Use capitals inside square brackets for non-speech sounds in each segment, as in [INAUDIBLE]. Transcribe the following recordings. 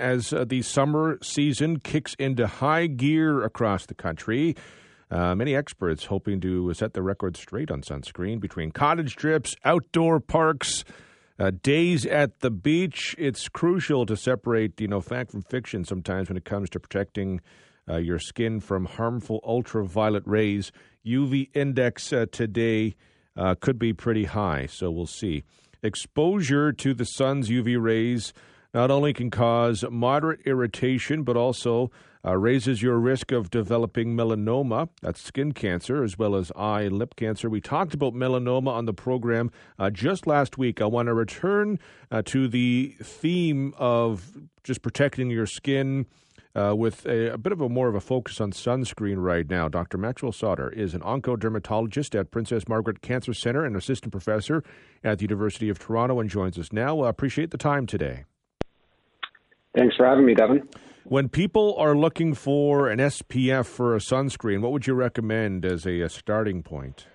as uh, the summer season kicks into high gear across the country. Uh, many experts hoping to set the record straight on sunscreen between cottage trips, outdoor parks, uh, days at the beach. It's crucial to separate, you know, fact from fiction sometimes when it comes to protecting uh, your skin from harmful ultraviolet rays. UV index uh, today uh, could be pretty high, so we'll see. Exposure to the sun's UV rays not only can cause moderate irritation, but also uh, raises your risk of developing melanoma, that's skin cancer, as well as eye and lip cancer. We talked about melanoma on the program uh, just last week. I want to return uh, to the theme of just protecting your skin uh, with a, a, bit of a more of a focus on sunscreen right now. Dr. Maxwell Sauder is an oncodermatologist at Princess Margaret Cancer Center and assistant professor at the University of Toronto and joins us now. I appreciate the time today. Thanks for having me, Devon. When people are looking for an SPF for a sunscreen, what would you recommend as a, a starting point?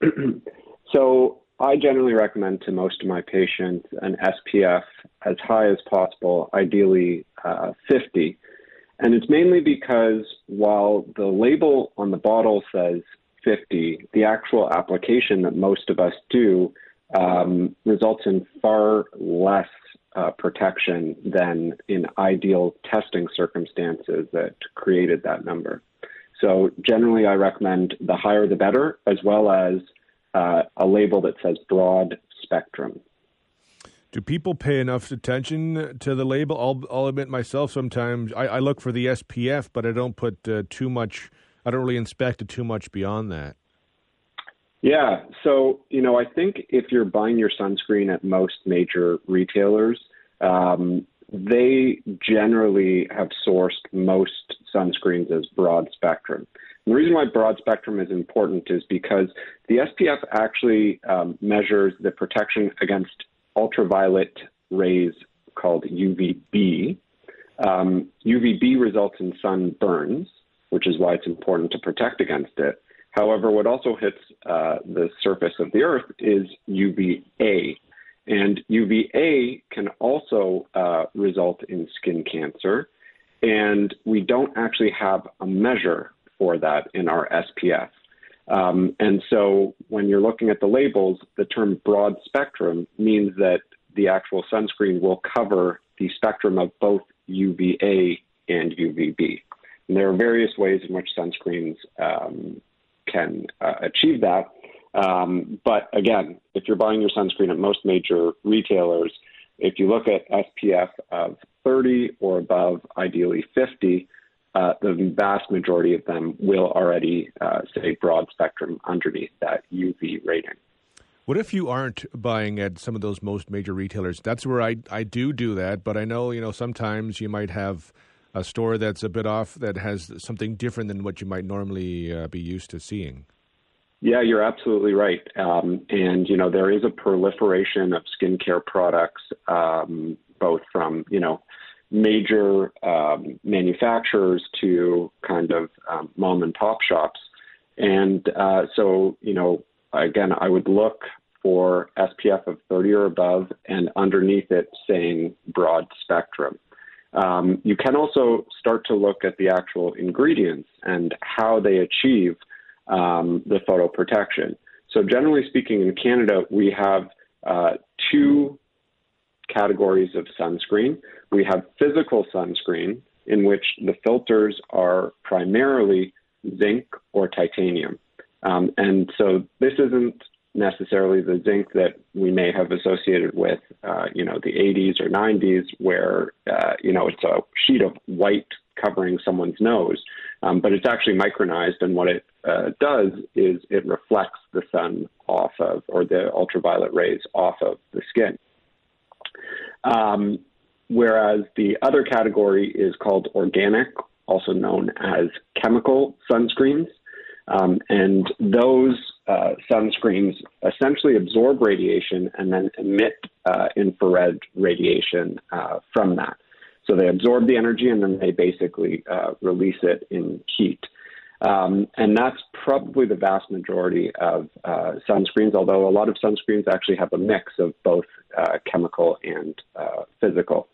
[CLEARS THROAT] so, I generally recommend to most of my patients an SPF as high as possible, ideally uh, 50. And it's mainly because while the label on the bottle says 50, the actual application that most of us do um, results in far less uh, protection than in ideal testing circumstances that created that number. So generally, I recommend the higher the better, as well as uh, a label that says broad spectrum. Do people pay enough attention to the label? I'll, I'll admit myself sometimes I, I, look for the SPF, but I don't put uh, too much. I don't really inspect it too much beyond that. Yeah, so you know, I think if you're buying your sunscreen at most major retailers, um, they generally have sourced most sunscreens as broad spectrum. And the reason why broad spectrum is important is because the SPF actually um, measures the protection against ultraviolet rays called UVB. Um, UVB results in sunburns, which is why it's important to protect against it. However, what also hits uh, the surface of the Earth is UVA. And UVA can also uh, result in skin cancer. And we don't actually have a measure for that in our SPF. Um, and so when you're looking at the labels, the term broad spectrum means that the actual sunscreen will cover the spectrum of both UVA and UVB. And there are various ways in which sunscreens um, can uh, achieve that. Um, but again, if you're buying your sunscreen at most major retailers, if you look at SPF of 30 or above, ideally 50, uh, the vast majority of them will already uh, say broad spectrum underneath that UV rating. What if you aren't buying at some of those most major retailers? That's where I, I do do that, but I know you know sometimes you might have a store that's a bit off that has something different than what you might normally uh, be used to seeing. Yeah, you're absolutely right. Um, and you know there is a proliferation of skincare products, um, both from you know major um, manufacturers to kind of um, mom and pop shops. And uh, so, you know, again, I would look for SPF of 30 or above and underneath it saying broad spectrum. Um, you can also start to look at the actual ingredients and how they achieve um, the photo protection. So, generally speaking, in Canada, we have uh, two categories of sunscreen. We have physical sunscreen, in which the filters are primarily zinc or titanium. Um, and so this isn't necessarily the zinc that we may have associated with, uh, you know, the 80s or 90s, where, uh, you know, it's a sheet of white covering someone's nose. Um, but it's actually micronized, and what it uh, does is it reflects the sun off of, or the ultraviolet rays off of the skin. Um, whereas the other category is called organic, also known as chemical sunscreens. Um, and those uh, sunscreens essentially absorb radiation and then emit uh, infrared radiation uh, from that. So they absorb the energy and then they basically uh, release it in heat. Um, and that's probably the vast majority of uh, sunscreens, although a lot of sunscreens actually have a mix of both uh, chemical and physical.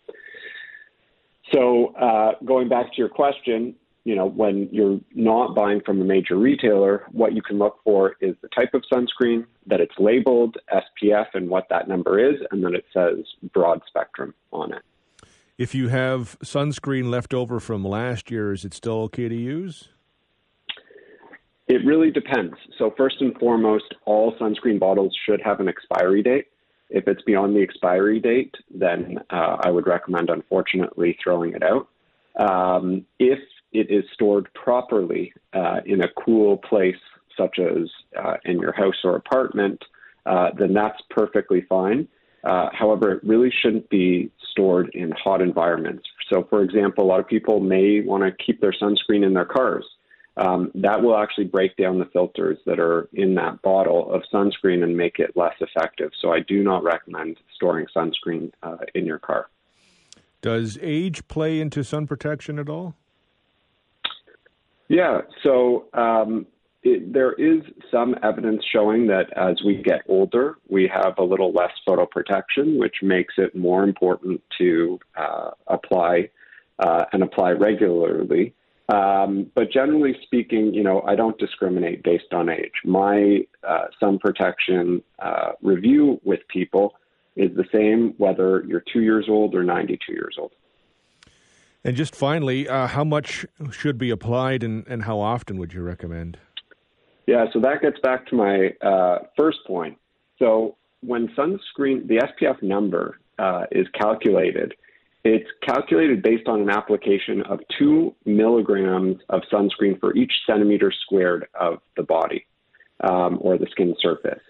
So, going back to your question, you know, when you're not buying from a major retailer, what you can look for is the type of sunscreen, that it's labeled SPF and what that number is, and then it says broad spectrum on it. If you have sunscreen left over from last year, is it still okay to use? It really depends. So, first and foremost, all sunscreen bottles should have an expiry date. If it's beyond the expiry date, then uh, I would recommend, unfortunately, throwing it out. Um, if it is stored properly uh, in a cool place, such as uh, in your house or apartment, uh, then that's perfectly fine. Uh, however, it really shouldn't be stored in hot environments. So, for example, a lot of people may want to keep their sunscreen in their cars. Um, that will actually break down the filters that are in that bottle of sunscreen and make it less effective. So, I do not recommend storing sunscreen uh, in your car. Does age play into sun protection at all? Yeah, so um, it, there is some evidence showing that as we get older, we have a little less photoprotection, which makes it more important to uh, apply uh, and apply regularly. Um, but generally speaking, you know, I don't discriminate based on age. My uh, sun protection uh, review with people is the same whether you're two years old or 92 years old. And just finally, uh, how much should be applied and, and how often would you recommend? Yeah, so that gets back to my uh, first point. So when sunscreen, the SPF number uh, is calculated, it's calculated based on an application of two milligrams of sunscreen for each centimeter squared of the body um, or the skin surface.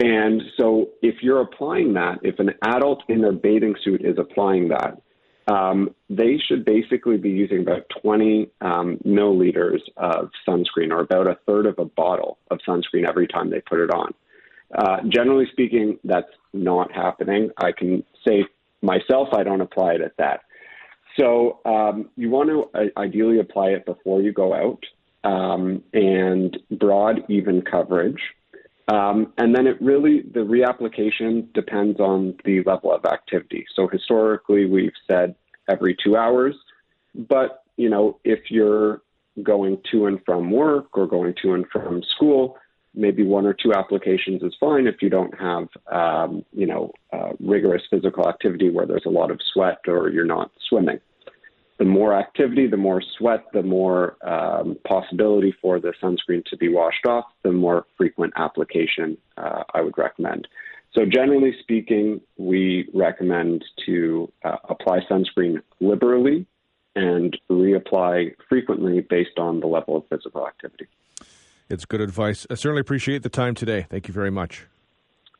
And so if you're applying that, if an adult in their bathing suit is applying that, um, they should basically be using about 20 um, milliliters of sunscreen, or about a third of a bottle of sunscreen every time they put it on. Uh, generally speaking, that's not happening. I can say myself, I don't apply it at that. So um, you want to uh, ideally apply it before you go out, um, and broad, even coverage. Um, and then it really, the reapplication depends on the level of activity. So historically, we've said every two hours. But, you know, if you're going to and from work or going to and from school, maybe one or two applications is fine if you don't have, um, you know, uh, rigorous physical activity where there's a lot of sweat or you're not swimming the more activity, the more sweat, the more um, possibility for the sunscreen to be washed off, the more frequent application uh, I would recommend. So, generally speaking, we recommend to uh, apply sunscreen liberally and reapply frequently based on the level of physical activity. It's good advice. I certainly appreciate the time today. Thank you very much.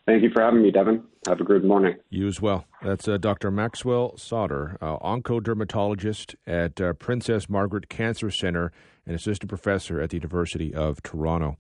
Thank you for having me, Devon. Have a good morning. You as well. That's uh, Dr. Maxwell Sauder, uh, oncodermatologist at uh, Princess Margaret Cancer Center and assistant professor at the University of Toronto.